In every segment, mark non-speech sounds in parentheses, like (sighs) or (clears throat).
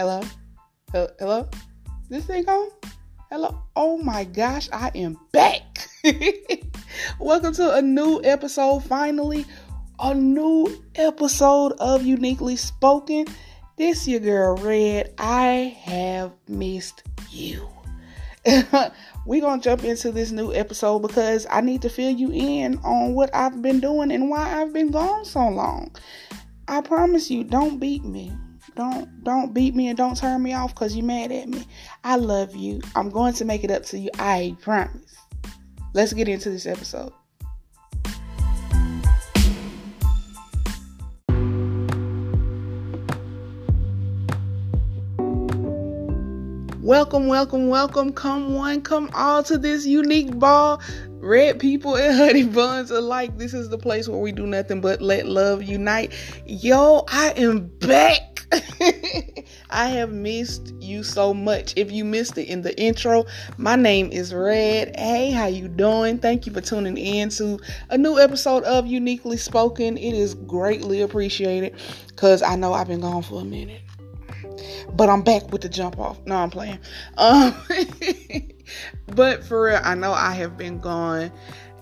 Hello? Hello? This thing on? Hello? Oh my gosh, I am back. (laughs) Welcome to a new episode, finally. A new episode of Uniquely Spoken. This your girl Red. I have missed you. (laughs) We're gonna jump into this new episode because I need to fill you in on what I've been doing and why I've been gone so long. I promise you, don't beat me. Don't don't beat me and don't turn me off because you mad at me. I love you. I'm going to make it up to you. I promise. Let's get into this episode. Welcome, welcome, welcome. Come one, come all to this unique ball. Red people and honey buns alike. This is the place where we do nothing but let love unite. Yo, I am back. (laughs) I have missed you so much. If you missed it in the intro, my name is Red. Hey, how you doing? Thank you for tuning in to a new episode of Uniquely Spoken. It is greatly appreciated because I know I've been gone for a minute but I'm back with the jump off. No, I'm playing. Um, (laughs) but for real, I know I have been gone,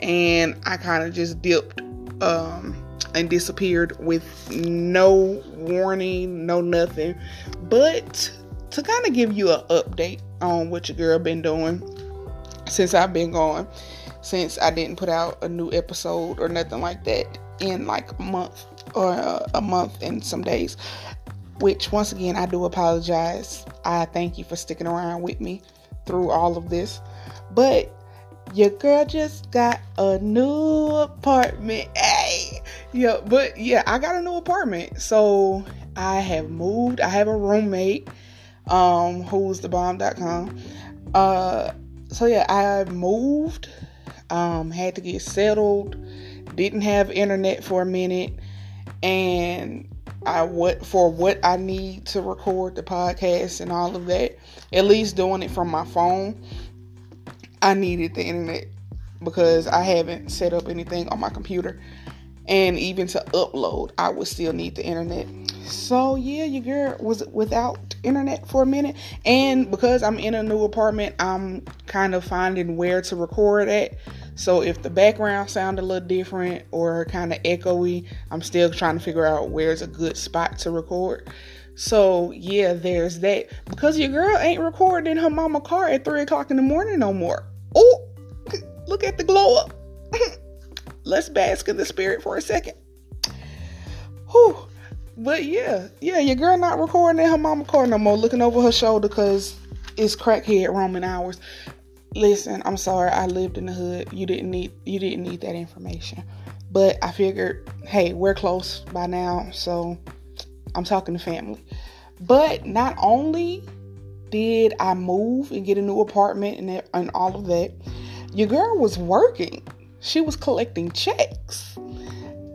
and I kind of just dipped um, and disappeared with no warning, no nothing. But to kind of give you an update on what your girl been doing since I've been gone, since I didn't put out a new episode or nothing like that in like a month or uh, a month and some days which once again I do apologize. I thank you for sticking around with me through all of this. But your girl just got a new apartment. Yeah, but yeah, I got a new apartment. So I have moved. I have a roommate, um, who's the bomb.com. Uh, so yeah, I moved, um, had to get settled, didn't have internet for a minute, and I what for what I need to record the podcast and all of that. At least doing it from my phone. I needed the internet because I haven't set up anything on my computer. And even to upload, I would still need the internet. So yeah, your girl was without internet for a minute. And because I'm in a new apartment, I'm kind of finding where to record at. So if the background sound a little different or kind of echoey, I'm still trying to figure out where's a good spot to record. So yeah, there's that. Because your girl ain't recording in her mama car at three o'clock in the morning no more. Oh, look at the glow up. (laughs) Let's bask in the spirit for a second. Whew. But yeah, yeah, your girl not recording in her mama car no more, looking over her shoulder because it's crackhead roaming hours. Listen, I'm sorry. I lived in the hood. You didn't need you didn't need that information. But I figured, hey, we're close by now, so I'm talking to family. But not only did I move and get a new apartment and, and all of that, your girl was working. She was collecting checks.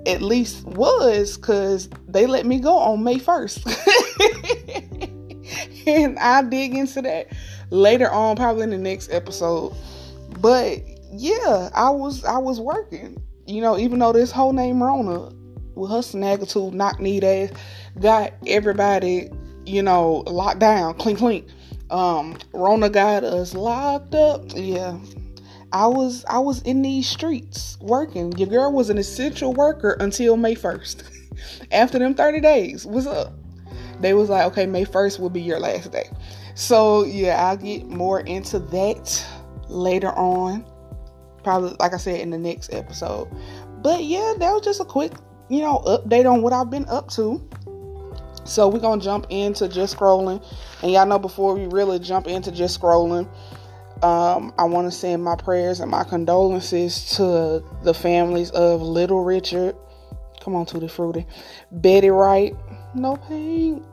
At least was because they let me go on May 1st. (laughs) and I'll dig into that later on, probably in the next episode. But yeah, I was I was working. You know, even though this whole name Rona with her snaggletooth knock need ass got everybody, you know, locked down, clink clink. Um, Rona got us locked up. Yeah. I was I was in these streets working. Your girl was an essential worker until May 1st. (laughs) After them 30 days, what's up? They was like, okay, May 1st will be your last day. So yeah, I'll get more into that later on. Probably like I said in the next episode. But yeah, that was just a quick, you know, update on what I've been up to. So we're gonna jump into just scrolling. And y'all know before we really jump into just scrolling, um, I want to send my prayers and my condolences to the families of Little Richard. Come on, Tutti Frutti. Betty Wright. No pain.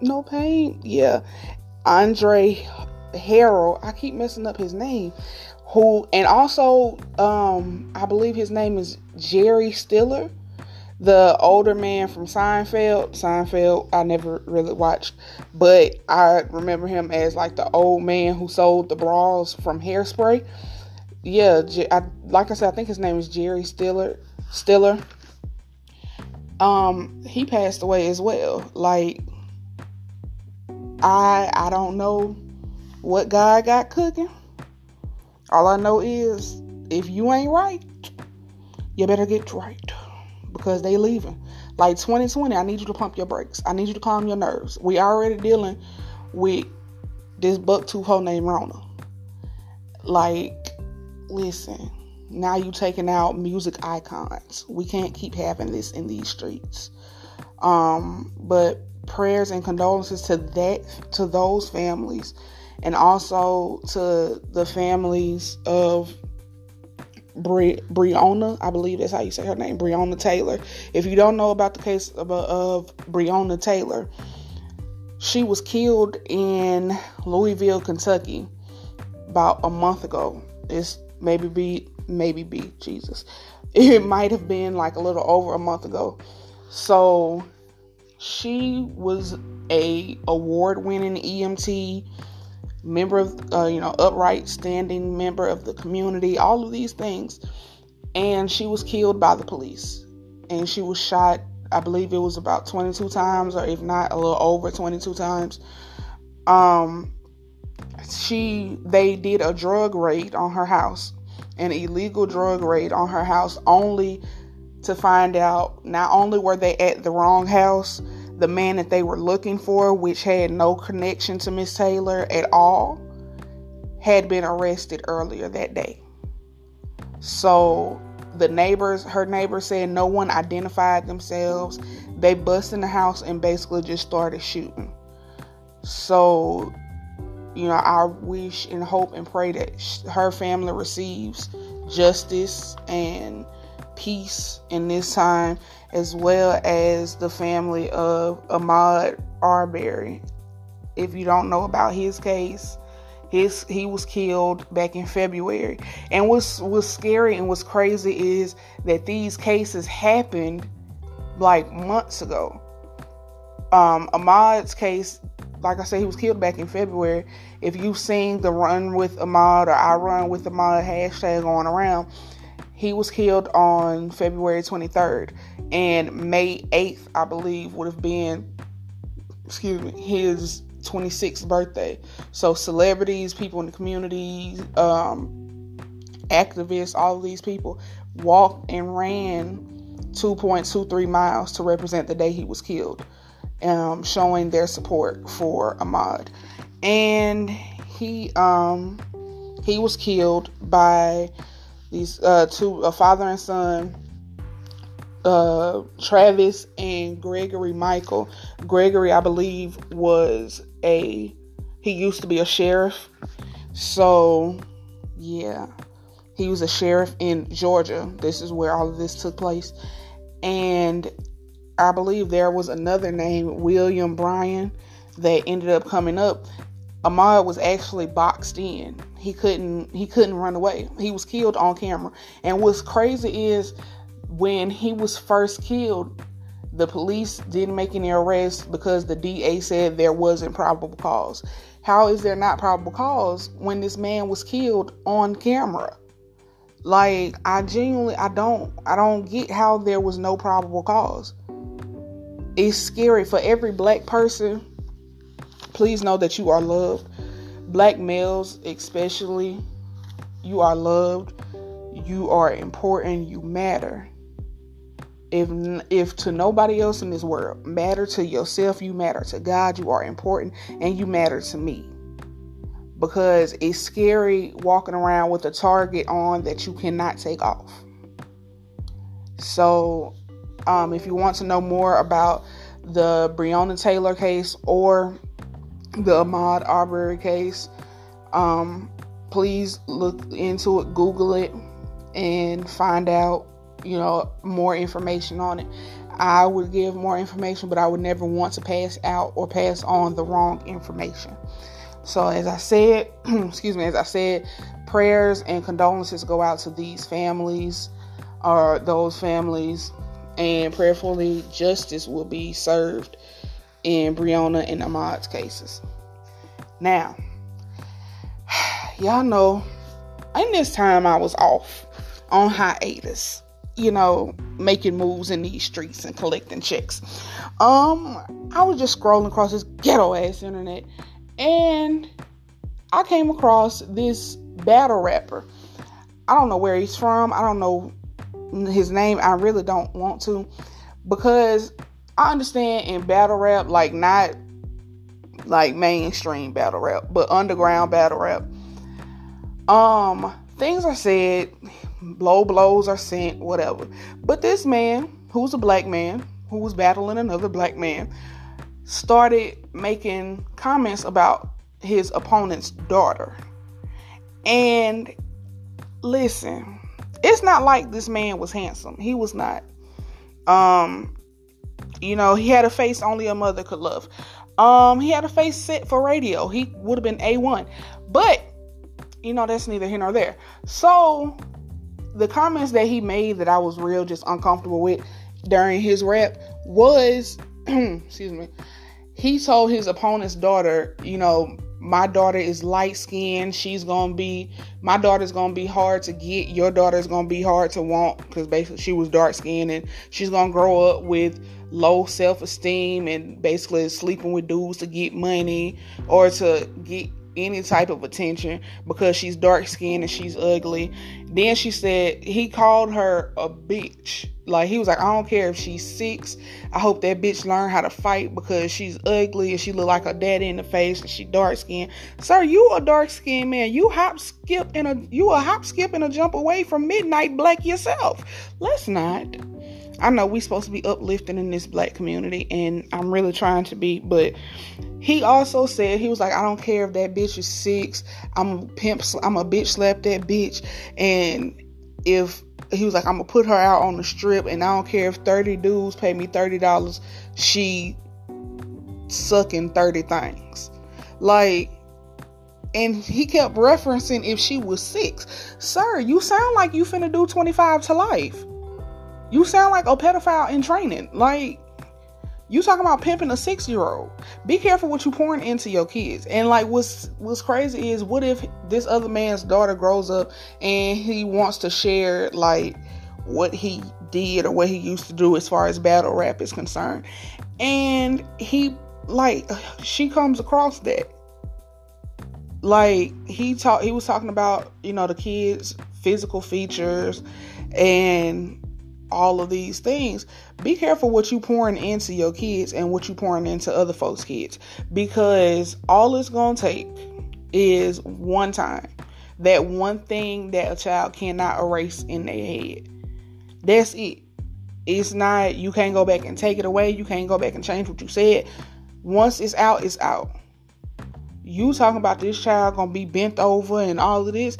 No pain. Yeah. Andre Harrell. I keep messing up his name. Who and also um I believe his name is Jerry Stiller, the older man from Seinfeld. Seinfeld I never really watched, but I remember him as like the old man who sold the bras from Hairspray. Yeah, I, like I said, I think his name is Jerry Stiller. Stiller. Um, he passed away as well. Like I I don't know what God got cooking. All I know is if you ain't right, you better get right because they leaving. Like 2020, I need you to pump your brakes. I need you to calm your nerves. We already dealing with this buck tooth hoe named Rona. Like, listen, now you taking out music icons. We can't keep having this in these streets. Um, but prayers and condolences to that to those families and also to the families of Bri- Breonna, I believe that's how you say her name, Breonna Taylor. If you don't know about the case of, of Breonna Taylor, she was killed in Louisville, Kentucky, about a month ago. It's maybe be maybe be Jesus. (laughs) It might have been like a little over a month ago. So she was a award-winning EMT member of uh, you know upright standing member of the community all of these things. And she was killed by the police. And she was shot i believe it was about 22 times or if not a little over 22 times. Um she they did a drug raid on her house an illegal drug raid on her house only to find out not only were they at the wrong house the man that they were looking for, which had no connection to Miss Taylor at all, had been arrested earlier that day. So the neighbors, her neighbors said no one identified themselves. They bust in the house and basically just started shooting. So, you know, I wish and hope and pray that her family receives justice and peace in this time as well as the family of Ahmaud Arbery. If you don't know about his case, his he was killed back in February. And what's what's scary and what's crazy is that these cases happened like months ago. Um, Ahmaud's case, like I said, he was killed back in February. If you've seen the run with Ahmad or I run with Ahmad hashtag going around, he was killed on February 23rd, and May 8th, I believe, would have been, excuse me, his 26th birthday. So celebrities, people in the community, um, activists, all of these people walked and ran 2.23 miles to represent the day he was killed, um, showing their support for Ahmaud. And he um, he was killed by these uh, two, a father and son, uh, Travis and Gregory McMichael. Gregory, I believe, was a he used to be a sheriff. So, yeah, he was a sheriff in Georgia. This is where all of this took place, and I believe there was another name, William Bryan, that ended up coming up. Ahmaud was actually boxed in he couldn't he couldn't run away. He was killed on camera. And what's crazy is when he was first killed, the police didn't make any arrests because the DA said there wasn't probable cause. How is there not probable cause when this man was killed on camera? Like I genuinely I don't I don't get how there was no probable cause. It's scary for every black person. Please know that you are loved. Black males especially you are loved. You are important. You matter. If if to nobody else in this world matter to yourself you matter to god. You are important and you matter to me. Because it's scary walking around with a target on that you cannot take off. So um, if you want to know more about the breonna taylor case or the Ahmaud Arbery case. Um, please look into it, Google it, and find out, you know, more information on it. I would give more information, but I would never want to pass out or pass on the wrong information. So, as I said, (clears throat) excuse me, as I said, prayers and condolences go out to these families or those families, and prayerfully, justice will be served in Breonna and Ahmaud's cases. Now, (sighs) y'all know in this time I was off on hiatus. you know, making moves in these streets and collecting checks. Um, I was just scrolling across this ghetto ass internet and I came across this battle rapper. I don't know where he's from. I don't know his name. I really don't want to because I understand in battle rap, like not like mainstream battle rap, but underground battle rap. Um, things are said, blow blows are sent, whatever. But this man, who's a black man, who was battling another black man, started making comments about his opponent's daughter. And listen, it's not like this man was handsome. He was not. Um, you know, he had a face only a mother could love. Um, he had a face set for radio. He would have been A1. But, you know, that's neither here nor there. So, the comments that he made that I was real just uncomfortable with during his rap was, (clears throat) excuse me, he told his opponent's daughter, you know, my daughter is light skinned. She's gonna be my daughter's gonna be hard to get. Your daughter's gonna be hard to want because basically she was dark skinned and she's gonna grow up with low self esteem and basically sleeping with dudes to get money or to get any type of attention because she's dark skinned and she's ugly. Then she said he called her a bitch. Like he was like, I don't care if she's six. I hope that bitch learn how to fight because she's ugly and she look like her daddy in the face and she dark skinned. Sir, you a dark skinned man. You hop skip and a you a hop skip and a jump away from midnight black yourself. Let's not. I know we supposed to be uplifting in this black community, and I'm really trying to be, but he also said he was like, I don't care if that bitch is six. I'm a pimp. I'm a bitch slap that bitch, and if he was like, I'm gonna put her out on the strip, and I don't care if 30 dudes pay me thirty dollars. She sucking 30 things, like. And he kept referencing if she was six. Sir, you sound like you finna do 25 to life. You sound like a pedophile in training. Like you talking about pimping a six year old. Be careful what you pouring into your kids. And like what's what's crazy is what if this other man's daughter grows up and he wants to share like what he did or what he used to do as far as battle rap is concerned. And he like she comes across that. Like he talked he was talking about, you know, the kids' physical features and all of these things, be careful what you pouring into your kids and what you pouring into other folks' kids because all it's going to take is one time. That one thing that a child cannot erase in their head. That's it. It's not, you can't go back and take it away. You can't go back and change what you said. Once it's out, it's out. You talking about this child gonna be bent over and all of this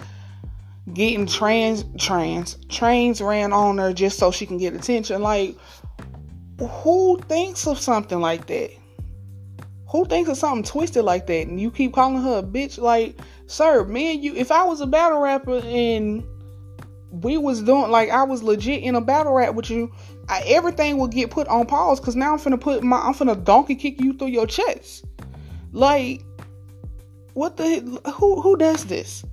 getting trans trans trains ran on her just so she can get attention. Like, who thinks of something like that? Who thinks of something twisted like that? And you keep calling her a bitch. Like, sir, me and you. If I was a battle rapper and we was doing like I was legit in a battle rap with you, I, everything would get put on pause because now I'm finna put my I'm finna donkey kick you through your chest. Like, what the who who does this?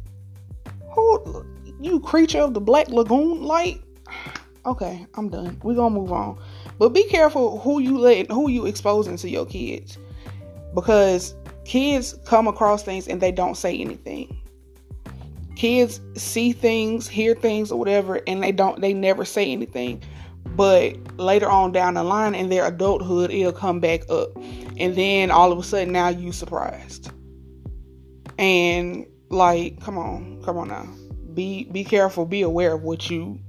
You creature of the black lagoon? Like, okay, I'm done. We're gonna move on. But be careful who you let who you exposing to your kids. Because kids come across things and they don't say anything. Kids see things, hear things or whatever, and they don't they never say anything. But later on down the line in their adulthood, it'll come back up. And then all of a sudden now you surprised. And like, come on, come on now. Be be careful, be aware of what you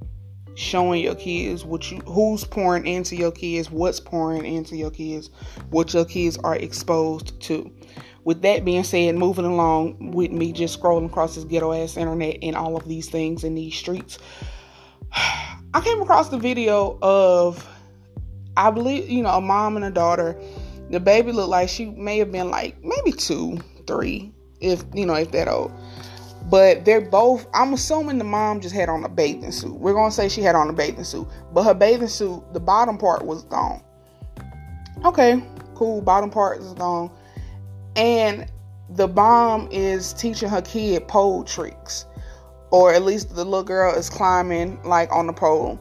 showing your kids, what you who's pouring into your kids, what's pouring into your kids, what your kids are exposed to. With that being said, moving along with me just scrolling across this ghetto ass internet and all of these things in these streets, (sighs) I came across the video of I believe, you know, a mom and a daughter. The baby looked like she may have been like maybe two, three, if you know if that old. But they're both i'm assuming the mom just had on a bathing suit. We're gonna say she had on a bathing suit but her bathing suit the bottom part was gone. Okay cool bottom part is gone. And the mom is teaching her kid pole tricks or at least the little girl is climbing like on the pole.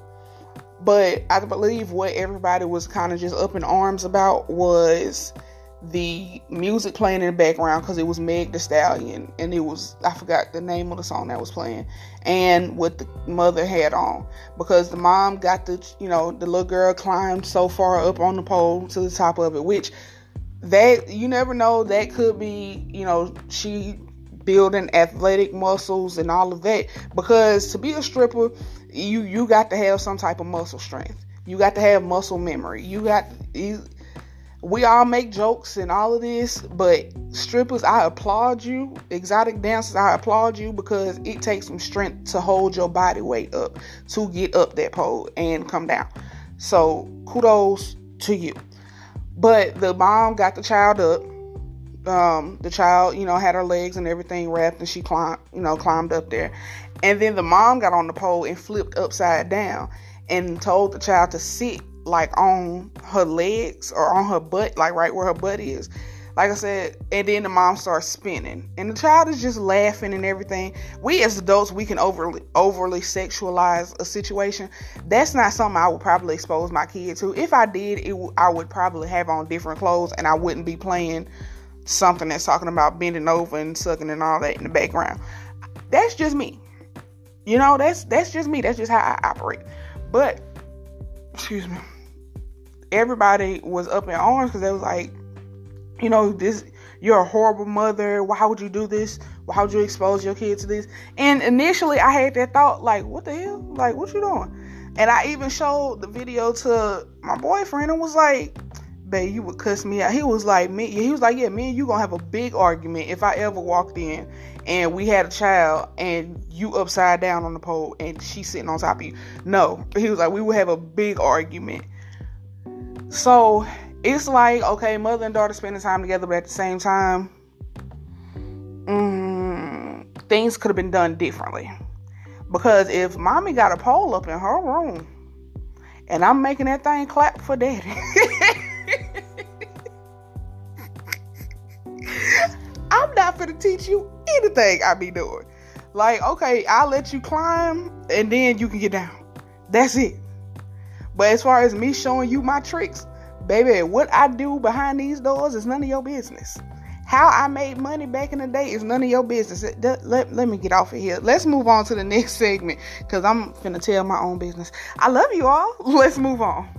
But I believe what everybody was kind of just up in arms about was the music playing in the background because it was Meg the Stallion and it was I forgot the name of the song that was playing and what the mother had on. Because the mom got the you know the little girl climbed so far up on the pole to the top of it which that you never know that could be you know she building athletic muscles and all of that. Because to be a stripper you you got to have some type of muscle strength. You got to have muscle memory. You got you, we all make jokes and all of this, but strippers, I applaud you. Exotic dancers, I applaud you because it takes some strength to hold your body weight up to get up that pole and come down. So kudos to you. But the mom got the child up. Um, the child, you know, had her legs and everything wrapped, and she climbed, you know, climbed up there. And then the mom got on the pole and flipped upside down and told the child to sit like on her legs or on her butt, like right where her butt is. Like I said, and then the mom starts spinning, and the child is just laughing and everything. We as adults, we can overly overly sexualize a situation. That's not something I would probably expose my kid to. If I did, it w- I would probably have on different clothes, and I wouldn't be playing something that's talking about bending over and sucking and all that in the background. That's just me. You know, that's that's just me. That's just how I operate. But excuse me everybody was up in arms because they was like, you know, this you're a horrible mother. Why would you do this? Why would you expose your kid to this? And initially, I had that thought, like, what the hell? Like, what you doing? And I even showed the video to my boyfriend and was like, babe, you would cuss me out. He was like, me. He was like, yeah, me and you gonna have a big argument if I ever walked in and we had a child and you upside down on the pole and she's sitting on top of you. No, he was like, we would have a big argument. So it's like, okay, mother and daughter spending time together, but at the same time, mm, things could have been done differently. Because if mommy got a pole up in her room and I'm making that thing clap for daddy, (laughs) I'm not gonna teach you anything I be doing. Like, okay, I'll let you climb and then you can get down. That's it. But as far as me showing you my tricks, baby, what I do behind these doors is none of your business. How I made money back in the day is none of your business. Let, let, let me get off of here. Let's move on to the (laughs) next segment because I'm finna tell my own business. I love you all. (laughs) Let's move on.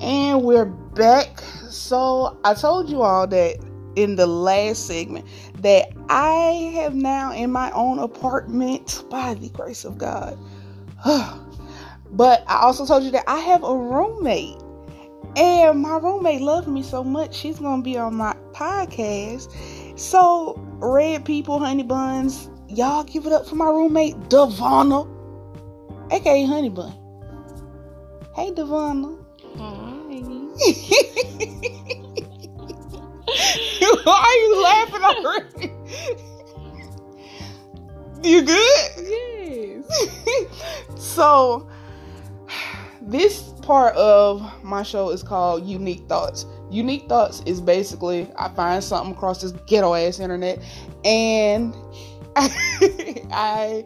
And we're back so I told you all that in the last segment that I have now in my own apartment by the grace of God. (sighs) but I also told you that I have a roommate. And my roommate loves me so much, she's gonna be on my podcast. So, red people, honey buns, y'all give it up for my roommate, Devonna, aka Honey Bun. Hey, Devonna. (laughs) (laughs) Why are you laughing already? You good? Yes. (laughs) so, this part of my show is called Unique Thoughts. Unique Thoughts is basically I find something across this ghetto ass internet and (laughs) I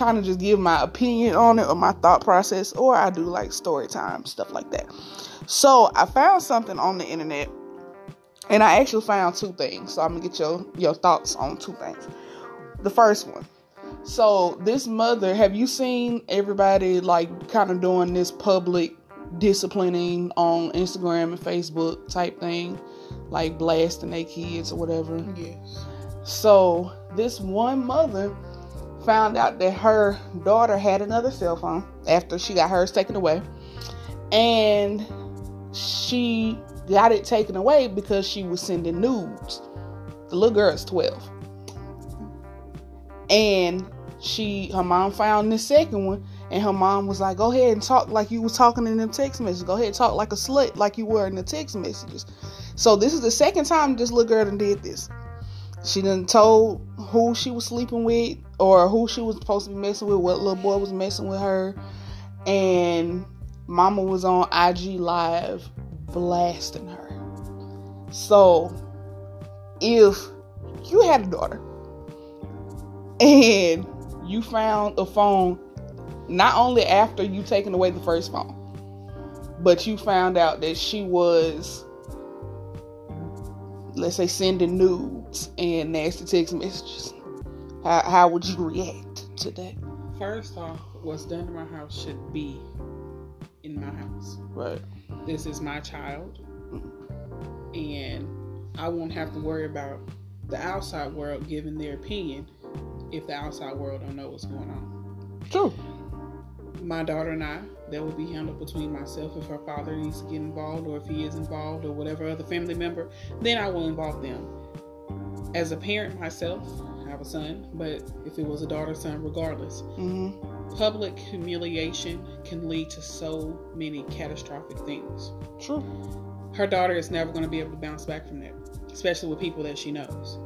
kind of just give my opinion on it or my thought process, or I do like story time, stuff like that. So I found something on the internet, and I actually found two things. So I'm gonna get your your thoughts on two things. The first one. So this mother, have you seen everybody like kind of doing this public disciplining on Instagram and Facebook type thing, like blasting their kids or whatever? Yes. So this one mother found out that her daughter had another cell phone after she got hers taken away. And she got it taken away because she was sending nudes. The little girl is 12. And she her mom found the second one and her mom was like, Go ahead and talk like you was talking in the text messages. Go ahead and talk like a slut like you were in the text messages. So this is the second time this little girl done did this. She done told who she was sleeping with or who she was supposed to be messing with, what little boy was messing with her. And mama was on IG live blasting her. So if you had a daughter and you found a phone not only after you taken away the first phone, but you found out that she was let's say sending nudes and nasty text messages how, how would you react to that First off, what's done in my house should be in my house. right This is my child, and I won't have to worry about the outside world giving their opinion if the outside world don't know what's going on. true My daughter and I, that will be handled between myself if her father needs to get involved, or if he is involved, or whatever other family member, then I will involve them. As a parent myself, I have a son, but if it was a daughter, son, regardless, mm-hmm. Public humiliation can lead to so many catastrophic things. true Her daughter is never going to be able to bounce back from that, especially with people that she knows.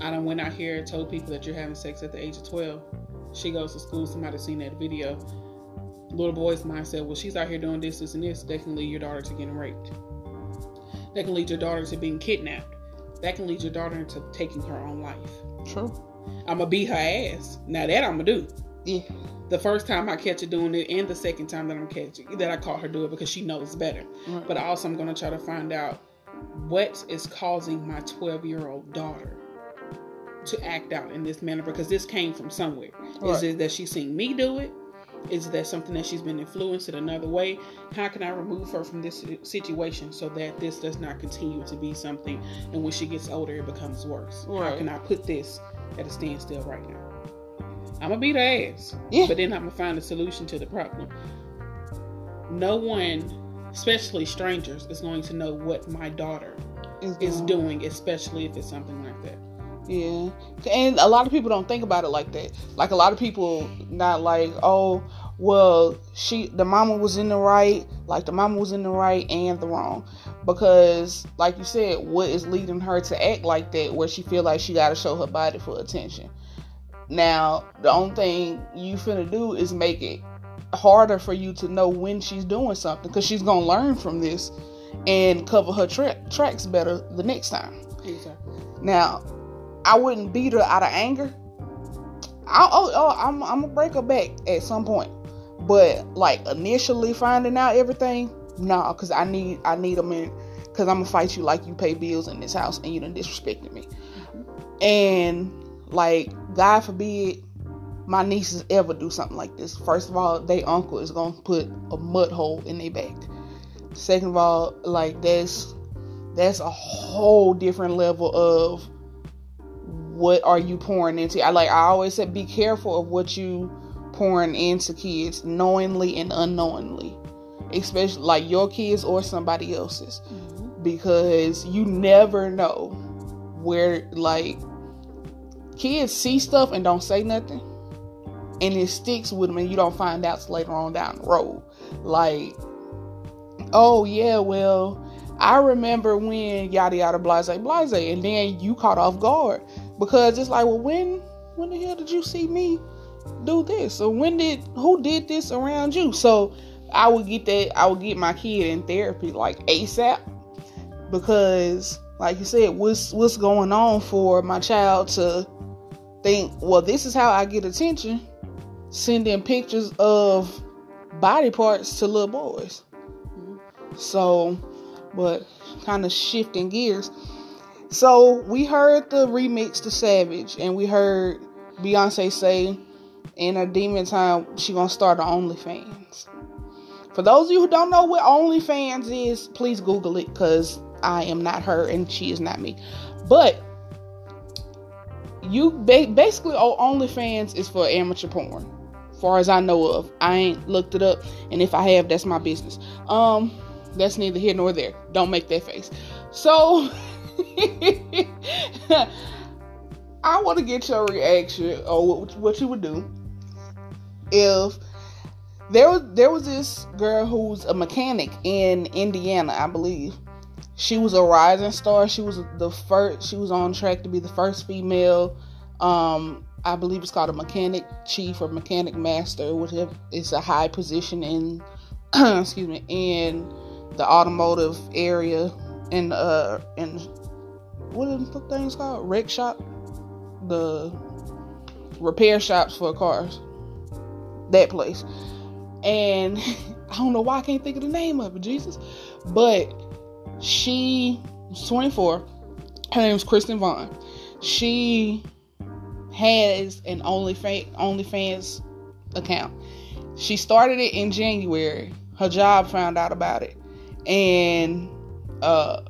I done went out here and told people that you're having sex at the age of 12. She goes to school, somebody seen that video. Little boy's mind said, well, she's out here doing this, this, and this. That can lead your daughter to getting raped. That can lead your daughter to being kidnapped. That can lead your daughter into taking her own life. true I'm going to beat her ass. Now that I'm going to do yeah the first time I catch her doing it and the second time that I'm catching that I caught her do it because she knows better. Right. But also I'm gonna try to find out what is causing my 12 year old daughter to act out in this manner because this came from somewhere. Is it that she's seen me do it? Is that something that she's been influenced in another way? How can I remove her from this situation so that this does not continue to be something and when she gets older it becomes worse? How Right. can I put this at a standstill right now? I'm gonna beat her ass. Yeah. But then I'm gonna find a solution to the problem. No one, especially strangers, is going to know what my daughter is doing- doing, especially if it's something like that. Yeah. And a lot of people don't think about it like that. Like a lot of people not like, oh, well, she the mama was in the right, like the mama was in the right and the wrong. Because like you said, what is leading her to act like that where she feel like she gotta show her body for attention. Now, the only thing you finna do is make it harder for you to know when she's doing something because she's gonna learn from this and cover her tra- tracks better the next time. Exactly. Now, I wouldn't beat her out of anger. I, oh, oh, I'm, I'm gonna break her back at some point, but like initially finding out everything, nah, cause I need I need them in, cause I'm gonna fight you like you pay bills in this house and you done disrespected me, and like God forbid my nieces ever do something like this. First of all, they uncle is gonna put a mud hole in their back. Second of all, like that's that's a whole different level of what are you pouring into. I like I always said be careful of what you pouring into kids knowingly and unknowingly. Especially like your kids or somebody else's. Mm-hmm. Because you never know where like kids see stuff and don't say nothing. And it sticks with them and you don't find out later on down the road. Like, oh yeah, well, I remember when yada yada blase blase, and then you caught off guard because it's like, well, when when the hell did you see me do this, or when did who did this around you? So I would get that I would get my kid in therapy like ASAP because, like you said, what's what's going on for my child to think, well, this is how I get attention, sending pictures of body parts to little boys. So, but kind of shifting gears. So we heard the remix to Savage, and we heard Beyonce say in her demon time she gonna start her OnlyFans. For those of you who don't know what OnlyFans is, please Google it because I am not her and she is not me. But you ba- basically oh, OnlyFans is for amateur porn, far as I know of. I ain't looked it up, and if I have, that's my business. Um, that's neither here nor there. Don't make that face. So, (laughs) I want to get your reaction or what, what you would do if there was there was this girl who's a mechanic in Indiana, I believe. She was a rising star. She was the first. She was on track to be the first female. Um, I believe it's called a mechanic chief or mechanic master, which is a high position in, (clears throat) excuse me, in the automotive area in uh in what are the things called? Wreck shop, the repair shops for cars. That place, and (laughs) I don't know why I can't think of the name of it, Jesus. But she was 24. Her name is Kristen Vaughn. She has an OnlyFans OnlyFans account. She started it in January. Her job found out about it, and uh,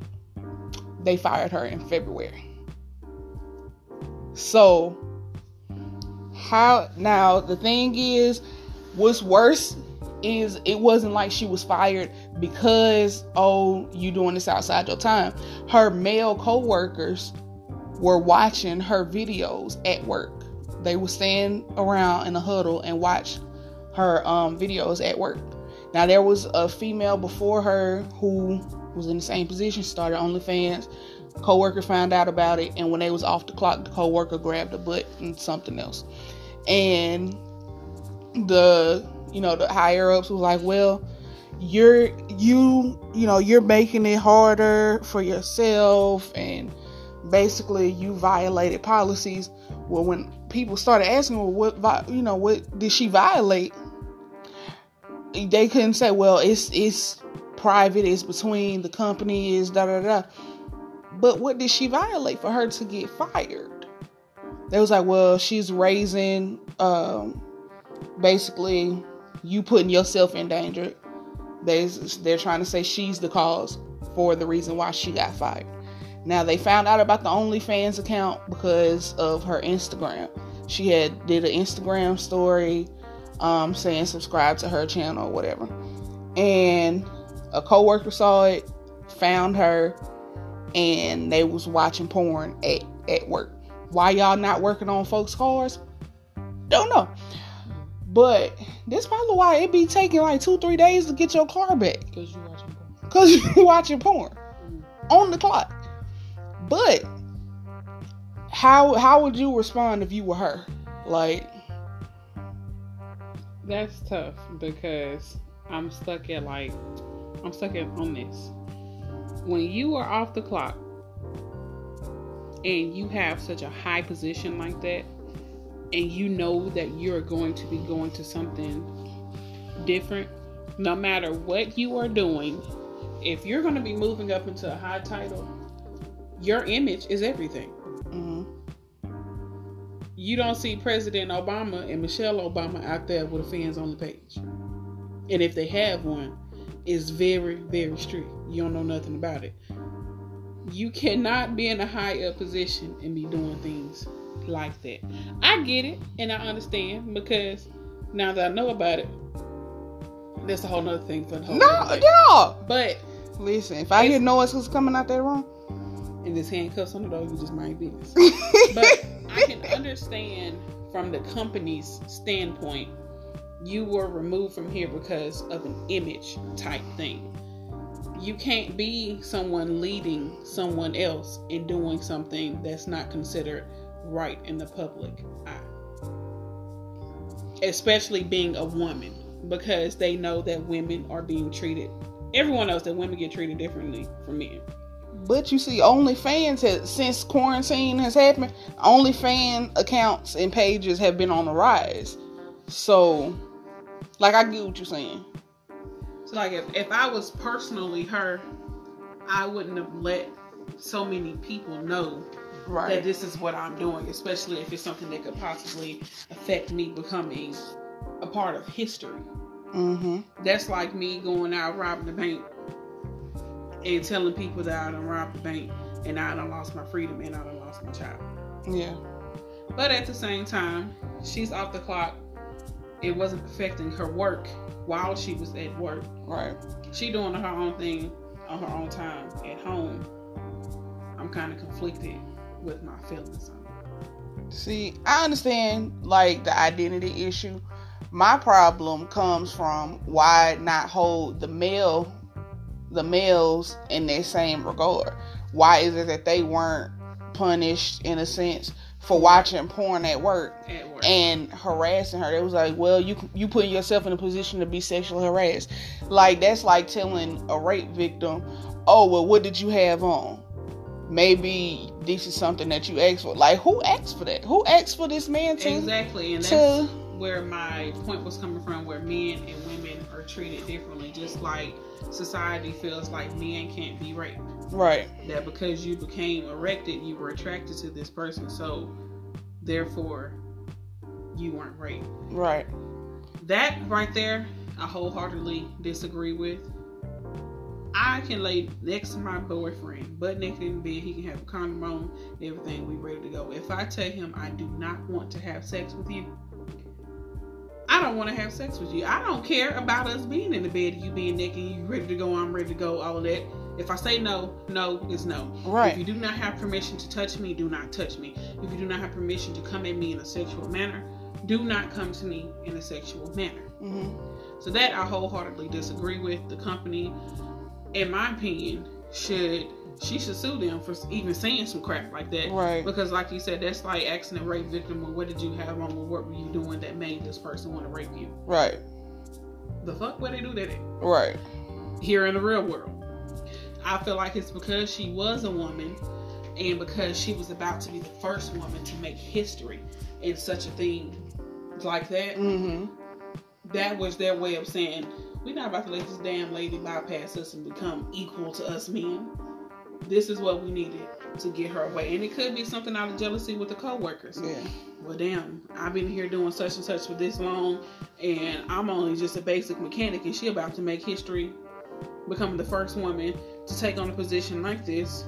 they fired her in February. So, how now the thing is, what's worse is it wasn't like she was fired because oh you doing this outside your time. Her male co-workers were watching her videos at work. They would stand around in a huddle and watch her um, videos at work. Now there was a female before her who was in the same position, started OnlyFans. Co-worker found out about it, and when they was off the clock, the co-worker grabbed a butt and something else. And the you know the higher ups was like, well, you're you you know you're making it harder for yourself, and basically you violated policies. Well, when people started asking, well, what you know what did she violate? They couldn't say, well, it's it's private, it's between the company, is da da da. But what did she violate for her to get fired? They was like, well, she's raising, um, basically, you putting yourself in danger. They they're trying to say she's the cause for the reason why she got fired. Now they found out about the OnlyFans account because of her Instagram. She had did an Instagram story um, saying subscribe to her channel or whatever, and a coworker saw it, found her, and they was watching porn at at work. Why y'all not working on folks' cars? Don't know. But this probably why it be taking like two, three days to get your car back. Because you watching porn. Cause you (laughs) watching porn mm. on the clock. But how how would you respond if you were her? Like that's tough because I'm stuck at like I'm stuck at on this. When you are off the clock and you have such a high position like that, and you know that you're going to be going to something different, no matter what you are doing, if you're going to be moving up into a high title, your image is everything. Mm-hmm. You don't see President Obama and Michelle Obama out there with a fans only page. And if they have one, it's very, very strict. You don't know nothing about it. You cannot be in a high up position and be doing things like that. I get it and I understand because now that I know about it, that's a whole nother thing for the whole. No, yeah. But listen, if I hear noise who's coming out that room, and there's handcuffs on the door, you just mind business. (laughs) but I can understand from the company's standpoint, you were removed from here because of an image type thing. You can't be someone leading someone else and doing something that's not considered right in the public eye. Especially being a woman, because they know that women are being treated. Everyone knows that women get treated differently from men. But you see, OnlyFans has since quarantine has happened, OnlyFans accounts and pages have been on the rise. So, like, I get what you're saying. So, like, if, if I was personally her, I wouldn't have let so many people know right. that this is what I'm doing, especially if it's something that could possibly affect me becoming a part of history. Mm-hmm. That's like me going out robbing the bank and telling people that I done robbed the bank and I done lost my freedom and I done lost my child. Yeah. But at the same time, she's off the clock. It wasn't affecting her work while she was at work. Right. She doing her own thing on her own time at home. I'm kind of conflicted with my feelings. See, I understand like the identity issue. My problem comes from why not hold the male the males in their same regard. Why is it that they weren't punished in a sense for watching porn at work, at work, and harassing her? It was like, well, you you putting yourself in a position to be sexually harassed. Like that's like telling a rape victim, oh well, what did you have on? Maybe this is something that you asked for. Like who asked for that? Who asked for this man to exactly? And to- that's where my point was coming from, where men and women are treated differently, just like society feels like men can't be raped. right? That because you became erected, you were attracted to this person, so therefore you weren't raped. Right. That right there, I wholeheartedly disagree with. I can lay next to my boyfriend, butt naked in bed. He can have a condom on, everything. We ready to go. If I tell him I do not want to have sex with you, I don't want to have sex with you. I don't care about us being in the bed, you being naked, you ready to go, I'm ready to go, all of that. If I say no, no is no. Right. If you do not have permission to touch me, do not touch me. If you do not have permission to come at me in a sexual manner, do not come to me in a sexual manner. hmm So that I wholeheartedly disagree with. The company, in my opinion, should she should sue them for even saying some crap like that. Right. Because, like you said, that's like asking a rape victim, well, what did you have on? Well, what were you doing that made this person want to rape you? Right. The fuck, where they do that at? Right. Here in the real world. I feel like it's because she was a woman and because she was about to be the first woman to make history in such a thing like that. hmm that was their way of saying we're not about to let this damn lady bypass us and become equal to us men. This is what we needed to get her away, and it could be something out of jealousy with the co-workers. Yeah. Well, damn, I've been here doing such and such for this long, and I'm only just a basic mechanic, and she about to make history, becoming the first woman to take on a position like this.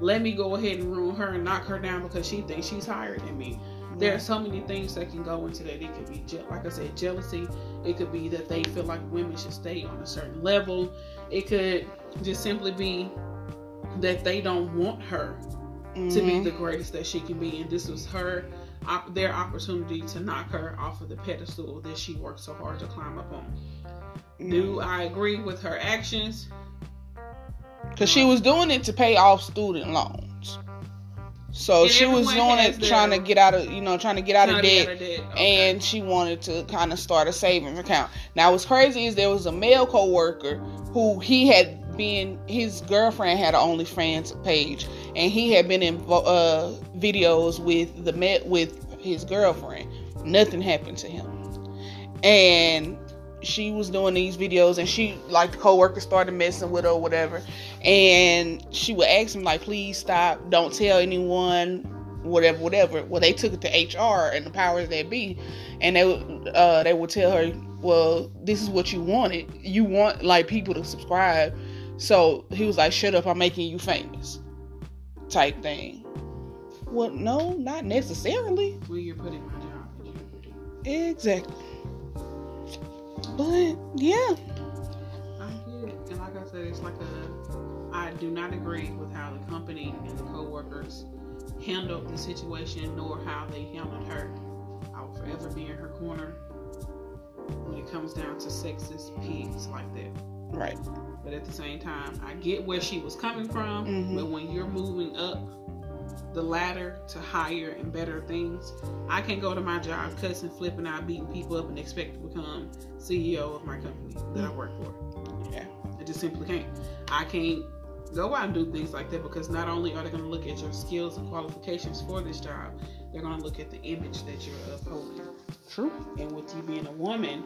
Let me go ahead and ruin her and knock her down because she thinks she's higher than me. There are so many things that can go into that. It could be, like I said, jealousy. It could be that they feel like women should stay on a certain level. It could just simply be that they don't want her to be Mhm. the greatest that she can be, and this was her, their opportunity to knock her off of the pedestal that she worked so hard to climb up on. Do I agree with her actions? Because she was doing it to pay off student loans. So And she was doing it trying to get out of, you know, trying to get out of debt. out of debt, okay. And she wanted to kind of start a savings account. Now, what's crazy is there was a male coworker who he had been, his girlfriend had an OnlyFans page, and he had been in uh, videos with the met with his girlfriend. Nothing happened to him, and she was doing these videos, and she like the coworker started messing with her or whatever, and she would ask him like, "Please stop! Don't tell anyone." Whatever, whatever. Well, they took it to HR and the powers that be, and they would uh, they would tell her, "Well, this is what you wanted. You want like people to subscribe." So he was like, "Shut up! I'm making you famous," type thing. Well, no, not necessarily. Well, you're putting my job in jeopardy. Exactly. But yeah, I get it. And like I said, it's like a. I do not agree with how the company and the co-workers handled the situation, nor how they handled her. I will forever be in her corner when it comes down to sexist pigs like that. right. But at the same time, I get where she was coming from. Mhm. But when you're moving up the ladder to higher and better things, I can't go to my job cussing, flipping out, beating people up, and expect to become CEO of my company that I work for. Yeah. I just simply can't. I can't go out and do things like that because not only are they going to look at your skills and qualifications for this job, they're going to look at the image that you're upholding. True. And with you being a woman,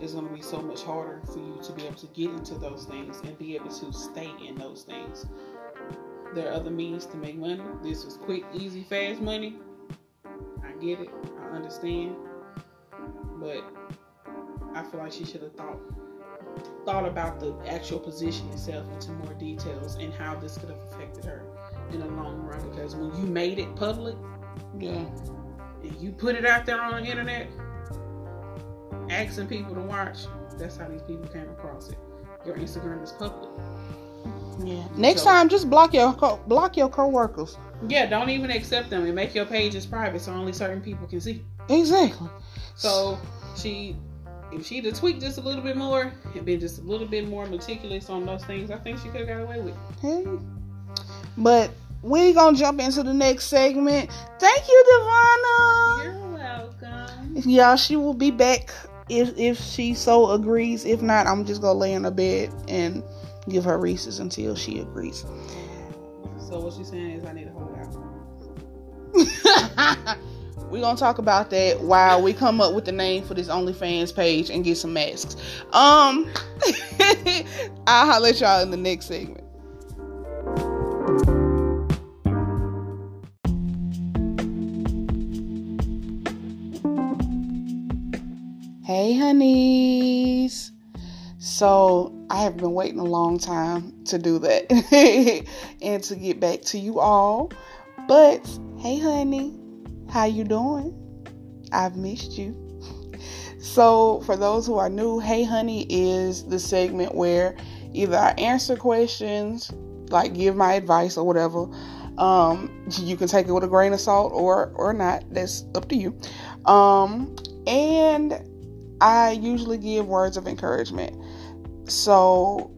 it's going to be so much harder for you to be able to get into those things and be able to stay in those things. There are other means to make money. This is quick, easy, fast money. I get it. I understand. But I feel like she should have thought thought about the actual position itself into more details and how this could have affected her in the long run. Because when you made it public, Yeah. and you put it out there on the internet, asking people to watch, that's how these people came across it. Your Instagram is public. Yeah. Next So- time, just block your co- block your coworkers. Yeah, don't even accept them and make your pages private so only certain people can see. Exactly. So she, if she'd have tweaked just a little bit more and been just a little bit more meticulous on those things, I think she could have got away with. it. Hey. But we gonna jump into the next segment. Thank you, Devonna. You're welcome. Yeah, she will be back if if she so agrees. If not, I'm just gonna lay in a bed and give her Reese's until she agrees. (laughs) So what she's saying is I need to hold out. We're gonna talk about that while we come up with the name for this OnlyFans page and get some masks. Um (laughs) I'll holler at y'all in the next segment. Hey honeys. So I have been waiting a long time to do that (laughs) and to get back to you all. But hey honey, how you doing? I've missed you. So for those who are new, hey honey is the segment where either I answer questions, like give my advice or whatever. Um, you can take it with a grain of salt or or not. That's up to you. Um, and I usually give words of encouragement. So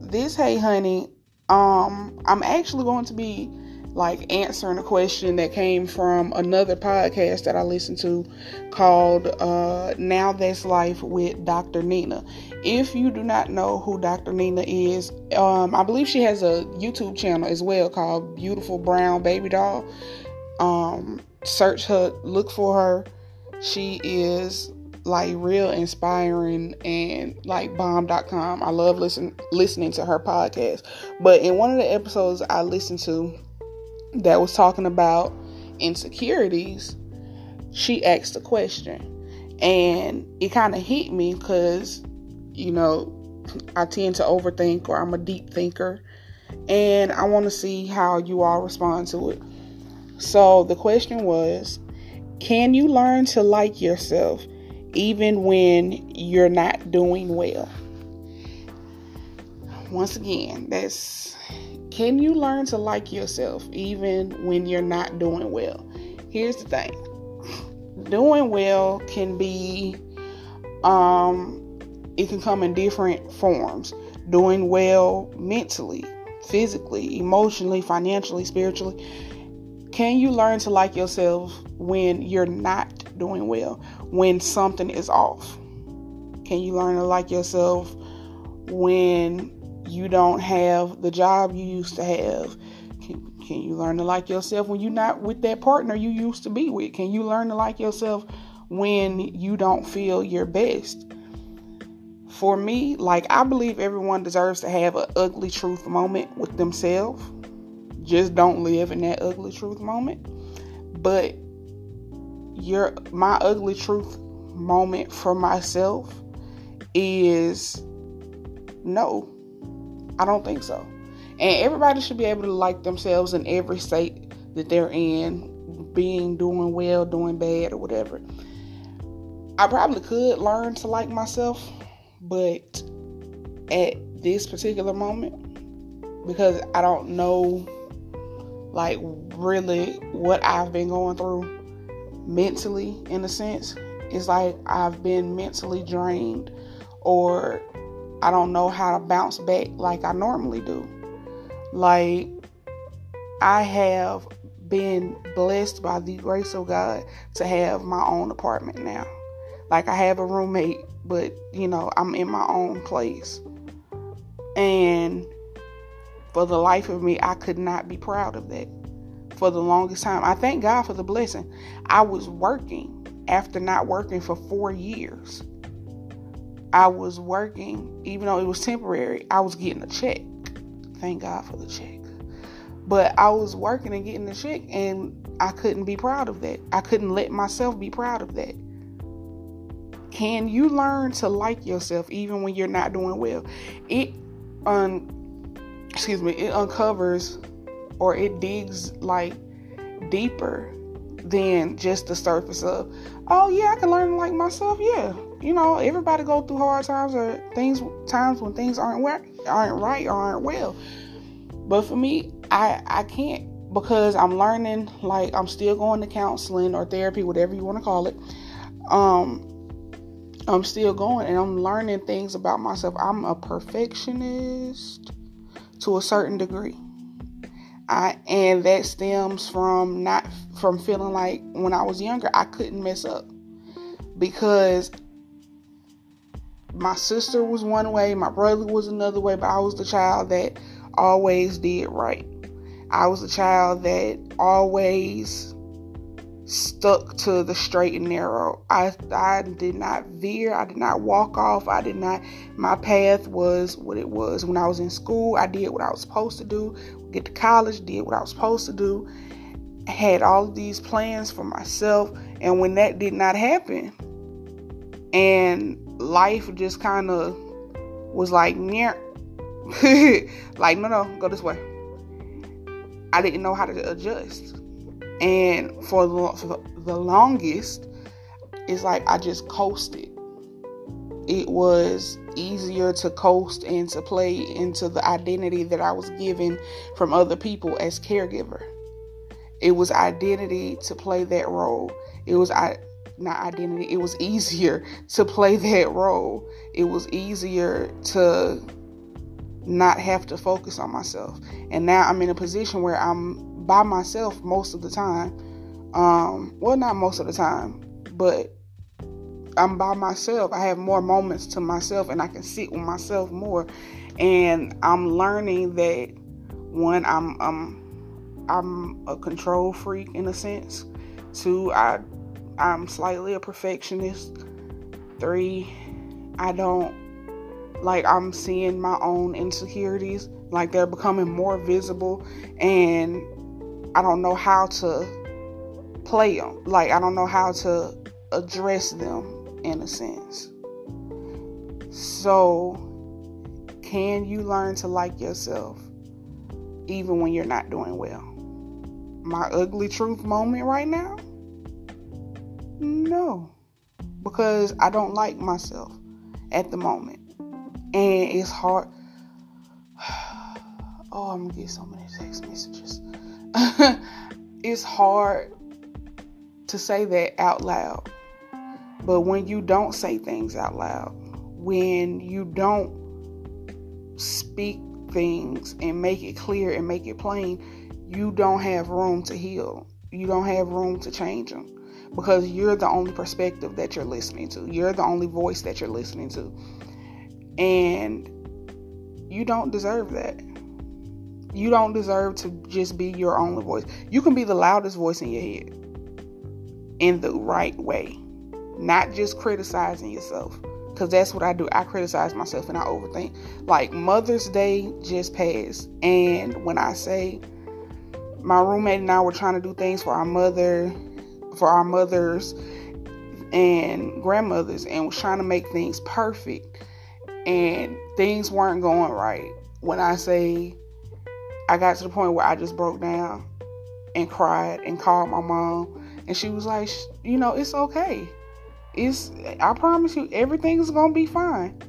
this hey honey, um I'm actually going to be like answering a question that came from another podcast that I listened to called uh, Now That's Life with Dr. Nina. If you do not know who Dr. Nina is, um, I believe she has a YouTube channel as well called Beautiful Brown Baby Doll. Um, search her, look for her. She is like real inspiring and like bomb.com. I love listen listening to her podcast. But in one of the episodes I listened to that was talking about insecurities, she asked a question. And it kind of hit me because, you know, I tend to overthink or I'm a deep thinker. And I want to see how you all respond to it. So the question was Can you learn to like yourself even when you're not doing well. Once again, that's can you learn to like yourself even when you're not doing well? Here's the thing. Doing well can be um it can come in different forms. Doing well mentally, physically, emotionally, financially, spiritually. Can you learn to like yourself when you're not doing well? When something is off? Can you learn to like yourself when you don't have the job you used to have? Can, can you learn to like yourself when you're not with that partner you used to be with? Can you learn to like yourself when you don't feel your best? For me, like I believe everyone deserves to have an ugly truth moment with themselves. Just don't live in that ugly truth moment. But your my ugly truth moment for myself is no. I don't think so. And everybody should be able to like themselves in every state that they're in, being doing well, doing bad, or whatever. I probably could learn to like myself, but at this particular moment, because I don't know like really what I've been going through mentally in a sense. It's like I've been mentally drained or I don't know how to bounce back like I normally do. Like I have been blessed by the grace of God to have my own apartment now. Like I have a roommate, but you know, I'm in my own place. And for the life of me, I could not be proud of that for the longest time. I thank God for the blessing. I was working after not working for four years. I was working, even though it was temporary, I was getting a check. Thank God for the check. But I was working and getting the check, and I couldn't be proud of that. I couldn't let myself be proud of that. Can you learn to like yourself even when you're not doing well? It un excuse me, it uncovers or it digs like deeper than just the surface of oh yeah i can learn like myself. Yeah you know everybody go through hard times or things times when things aren't aren't right or aren't well. But for me i i can't because i'm learning like i'm still going to counseling or therapy whatever you want to call it. Um i'm still going and i'm learning things about myself. I'm a perfectionist to a certain degree I, and that stems from not from feeling like when I was younger I couldn't mess up because my sister was one way, my brother was another way, but I was the child that always did right. I was the child that always stuck to the straight and narrow. I I did not veer, I did not walk off, I did not my path was what it was. When I was in school, I did what I was supposed to do. Get to college, did what I was supposed to do. Had all of these plans for myself, and when that did not happen, and life just kind of was like near (laughs) like no no go this way. I didn't know how to adjust. And for the, for the longest it's like i just coasted. It was easier to coast and to play into the identity that i was given from other people as caregiver it was identity to play that role it was i not identity. It was easier (laughs) to play that role. It was easier to not have to focus on myself. And now I'm in a position where I'm by myself most of the time. Um, well, not most of the time, but I'm by myself. I have more moments to myself and I can sit with myself more. And I'm learning that one, I'm I'm I'm a control freak in a sense. Two, I I'm slightly a perfectionist. Three, I don't like I'm seeing my own insecurities, like they're becoming more visible, and I don't know how to play them. Like, I don't know how to address them in a sense. So, can you learn to like yourself even when you're not doing well? My ugly truth moment right now no, because I don't like myself at the moment, and it's hard. (sighs) Oh, I'm gonna get so many text messages. (laughs) it's hard to say that out loud, but when you don't say things out loud, when you don't speak things and make it clear and make it plain, you don't have room to heal. You don't have room to change them because you're the only perspective that you're listening to. You're the only voice that you're listening to. And you don't deserve that. You don't deserve to just be your only voice. You can be the loudest voice in your head in the right way, not just criticizing yourself. Because that's what I do. I criticize myself and I overthink. Like Mother's Day just passed. And when I say my roommate and I were trying to do things for our mother for our mothers and grandmothers and was trying to make things perfect and things weren't going right. When I say I got to the point where I just broke down and cried and called my mom and she was like, you know, it's okay. It's I promise you everything's to be fine.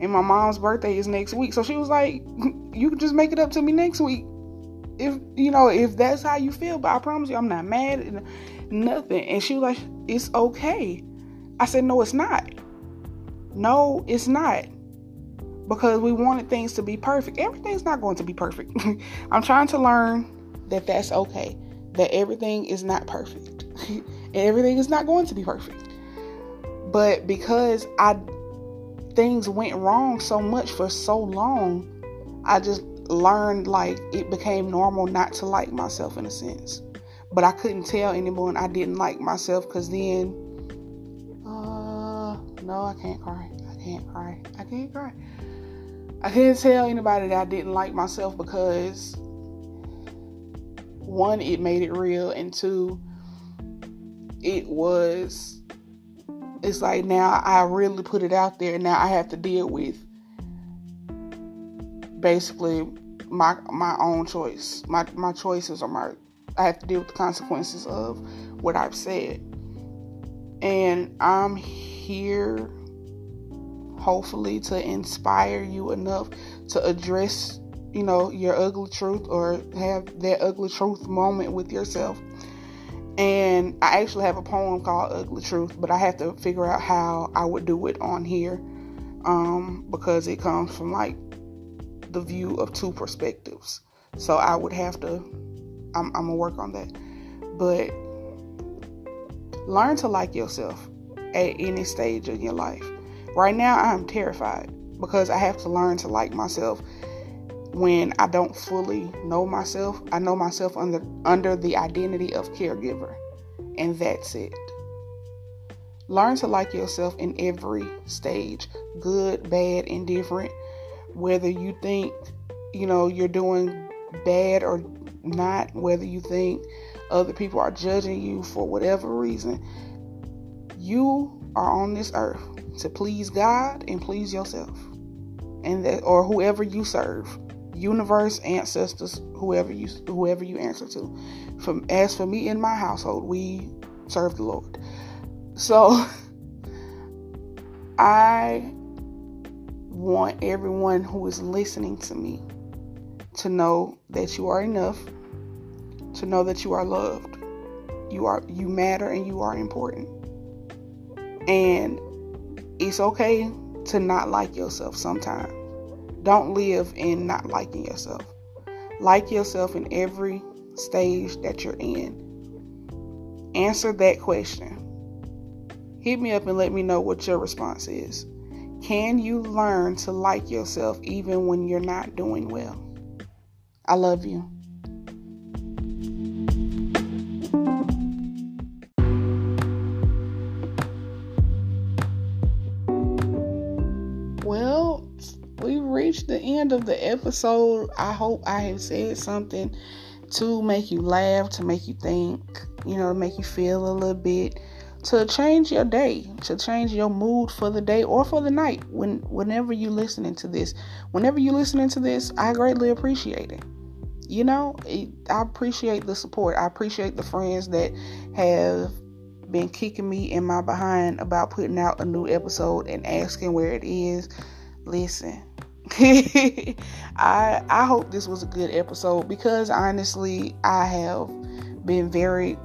And my mom's birthday is next week. So she was like, (laughs) you can just make it up to me next week. If you know, if that's how you feel, but I promise you I'm not mad and nothing. And she was like, It's okay. I said, No, it's not. No, it's not. Because we wanted things to be perfect. Everything's not going to be perfect. (laughs) I'm trying to learn that that's okay. That everything is not perfect. and (laughs) everything is not going to be perfect. But because I things went wrong so much for so long, I just learned like it became normal not to like myself in a sense but I couldn't tell anyone I didn't like myself because then, uh, no, I can't cry. I can't cry. I can't cry. I couldn't tell anybody that I didn't like myself because one, it made it real, and two, it was. It's like now I really put it out there, now I have to deal with basically my my own choice. My my choices are my I have to deal with the consequences of what I've said. And I'm here hopefully to inspire you enough to address, you know, your ugly truth or have that ugly truth moment with yourself. And I actually have a poem called Ugly Truth, but I have to figure out how I would do it on here um, because it comes from like the view of two perspectives. So I would have to I'm, I'm gonna work on that. But learn to like yourself at any stage in your life. Right now, I'm terrified because I have to learn to like myself when I don't fully know myself. I know myself under under the identity of caregiver, and that's it. Learn to like yourself in every stage, good, bad, indifferent. Whether you think, you know, you're doing bad or not, whether you think other people are judging you for whatever reason, you are on this earth to please God and please yourself. And that or whoever you serve. Universe, ancestors, whoever you whoever you answer to. From as for me in my household, we serve the Lord. So (laughs) I want everyone who is listening to me to know that you are enough, to know that you are loved. You are you matter and you are important. And it's okay to not like yourself sometimes. Don't live in not liking yourself. Like yourself in every stage that you're in. Answer that question hit me up and let me know what your response is. Can you learn to like yourself even when you're not doing well? I love you. Well, we reached the end of the episode. I hope I have said something to make you laugh, to make you think, you know, to make you feel a little bit to change your day, to change your mood for the day or for the night. When whenever you listening to this, whenever you listening to this, I greatly appreciate it. You know, it, I appreciate the support. I appreciate the friends that have been kicking me in my behind about putting out a new episode and asking where it is. Listen, (laughs) I I hope this was a good episode because honestly, I have been very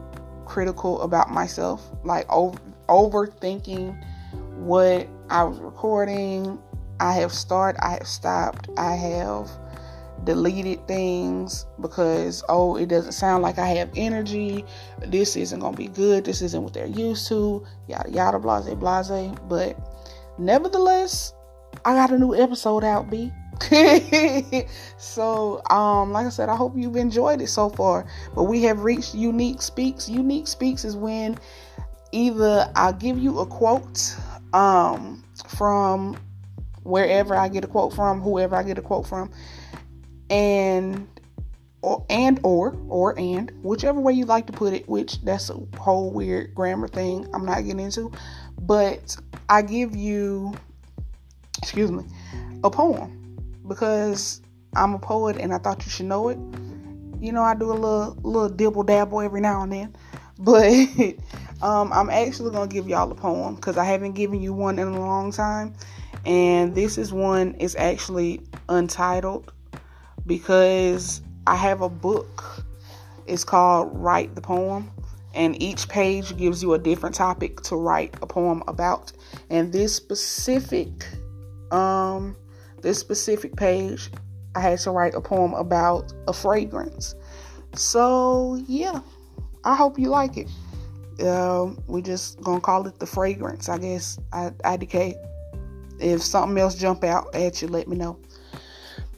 critical about myself, like over, overthinking what I was recording. I have started, I have stopped, I have deleted things because oh it doesn't sound like I have energy. This isn't gonna be good. This isn't what they're used to. Yada yada blase blase. But nevertheless, I got a new episode out, B. (laughs) so, um, like I said, I hope you've enjoyed it so far. But we have reached Unique Speaks. Unique Speaks is when either I give you a quote um, from wherever I get a quote from, whoever I get a quote from, and or and or or and whichever way you like to put it, which that's a whole weird grammar thing I'm not getting into, but I give you excuse me a poem because I'm a poet and I thought you should know it. You know, I do a little little dibble dabble every now and then, (laughs) but um, I'm actually gonna give y'all a poem because I haven't given you one in a long time, and this is one is actually untitled because I have a book. It's called Write the Poem, and each page gives you a different topic to write a poem about. And this specific um this specific page, I had to write a poem about a fragrance. So, yeah, I hope you like it. Uh, we just gonna call it the fragrance, I guess. I, IDK. If something else jump out at you, let me know.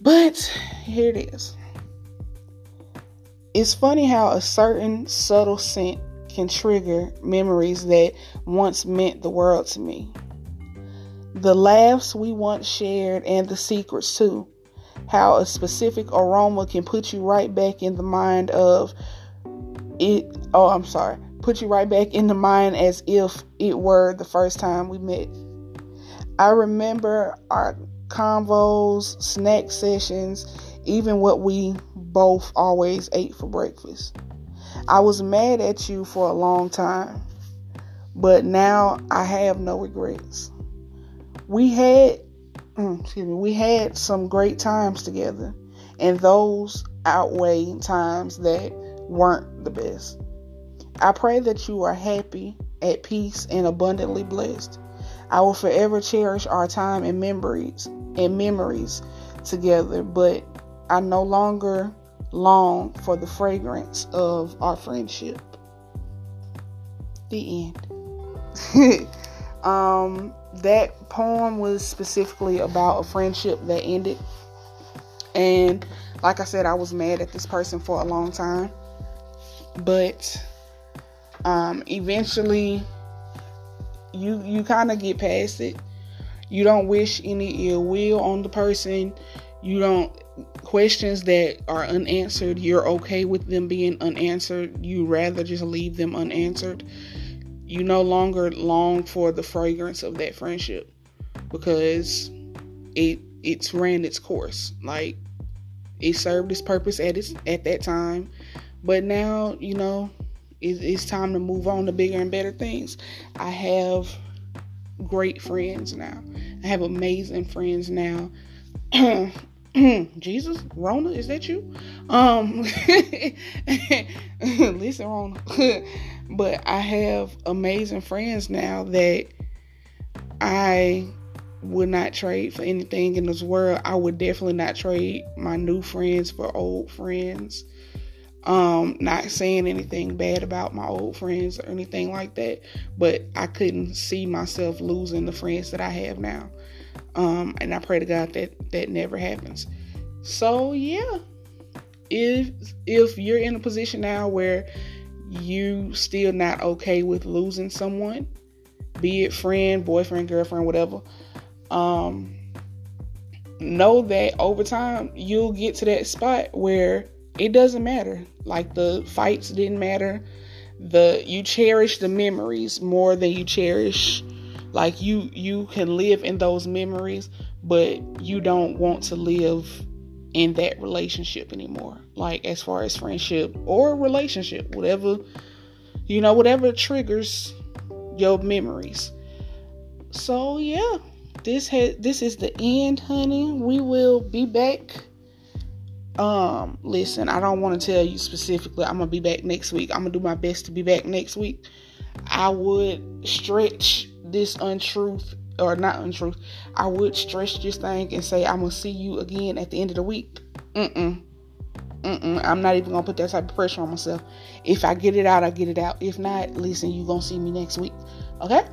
But here it is. It's funny how a certain subtle scent can trigger memories that once meant the world to me the laughs we once shared, and the secrets too. How a specific aroma can put you right back in the mind of it. Oh, I'm sorry. Put you right back in the mind as if it were the first time we met. I remember our convos, snack sessions, even what we both always ate for breakfast. I was mad at you for a long time, but now I have no regrets we had mm, excuse me, we had some great times together, and those outweigh times that weren't the best. I pray that you are happy, at peace, and abundantly blessed. I will forever cherish our time and memories and memories together, but I no longer long for the fragrance of our friendship. The end. (laughs) um that poem was specifically about a friendship that ended. And like I said, I was mad at this person for a long time. But um, eventually you you kind of get past it. You don't wish any ill will on the person. You don't questions that are unanswered, you're okay with them being unanswered. You rather just leave them unanswered. You no longer long for the fragrance of that friendship because it it's ran its course. Like it served its purpose at its at that time, but now you know it, it's time to move on to bigger and better things. I have great friends now. I have amazing friends now. (clears throat) Jesus, Rona, is that you? Um, (laughs) listen, Rona. (laughs) but I have amazing friends now that I would not trade for anything in this world. I would definitely not trade my new friends for old friends. Um, not saying anything bad about my old friends or anything like that, but I couldn't see myself losing the friends that I have now. Um, and I pray to God that that never happens. So yeah, if if you're in a position now where you still not okay with losing someone, be it friend, boyfriend, girlfriend, whatever, um, know that over time you'll get to that spot where it doesn't matter. Like the fights didn't matter. The you cherish the memories more than you cherish like you you can live in those memories, but you don't want to live in that relationship anymore. Like as far as friendship or relationship, whatever you know, whatever triggers your memories. So yeah, this has this is the end, honey. We will be back. Um, listen, I don't want to tell you specifically. I'm gonna be back next week. I'm gonna do my best to be back next week. I would stretch this untruth or not untruth, I would stretch this thing and say I'm gonna see you again at the end of the week. Mm-mm. Mm-mm. I'm not even gonna put that type of pressure on myself. If I get it out, I get it out. If not, listen, you gonna see me next week. Okay?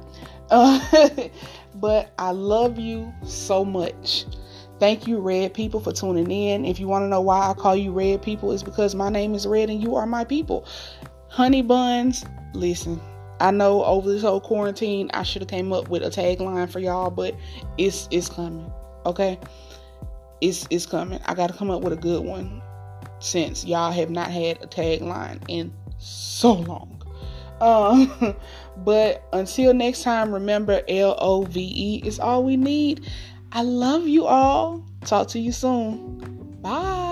Uh, (laughs) but I love you so much. Thank you, Red People, for tuning in. If you want to know why I call you Red People, it's because my name is Red and you are my people. Honey buns, listen. I know over this whole quarantine, I should have came up with a tagline for y'all, but it's it's coming. Okay, it's it's coming. I got to come up with a good one since y'all have not had a tagline in so long. Um, (laughs) but until next time, remember L O V E is all we need. I love you all. Talk to you soon. Bye.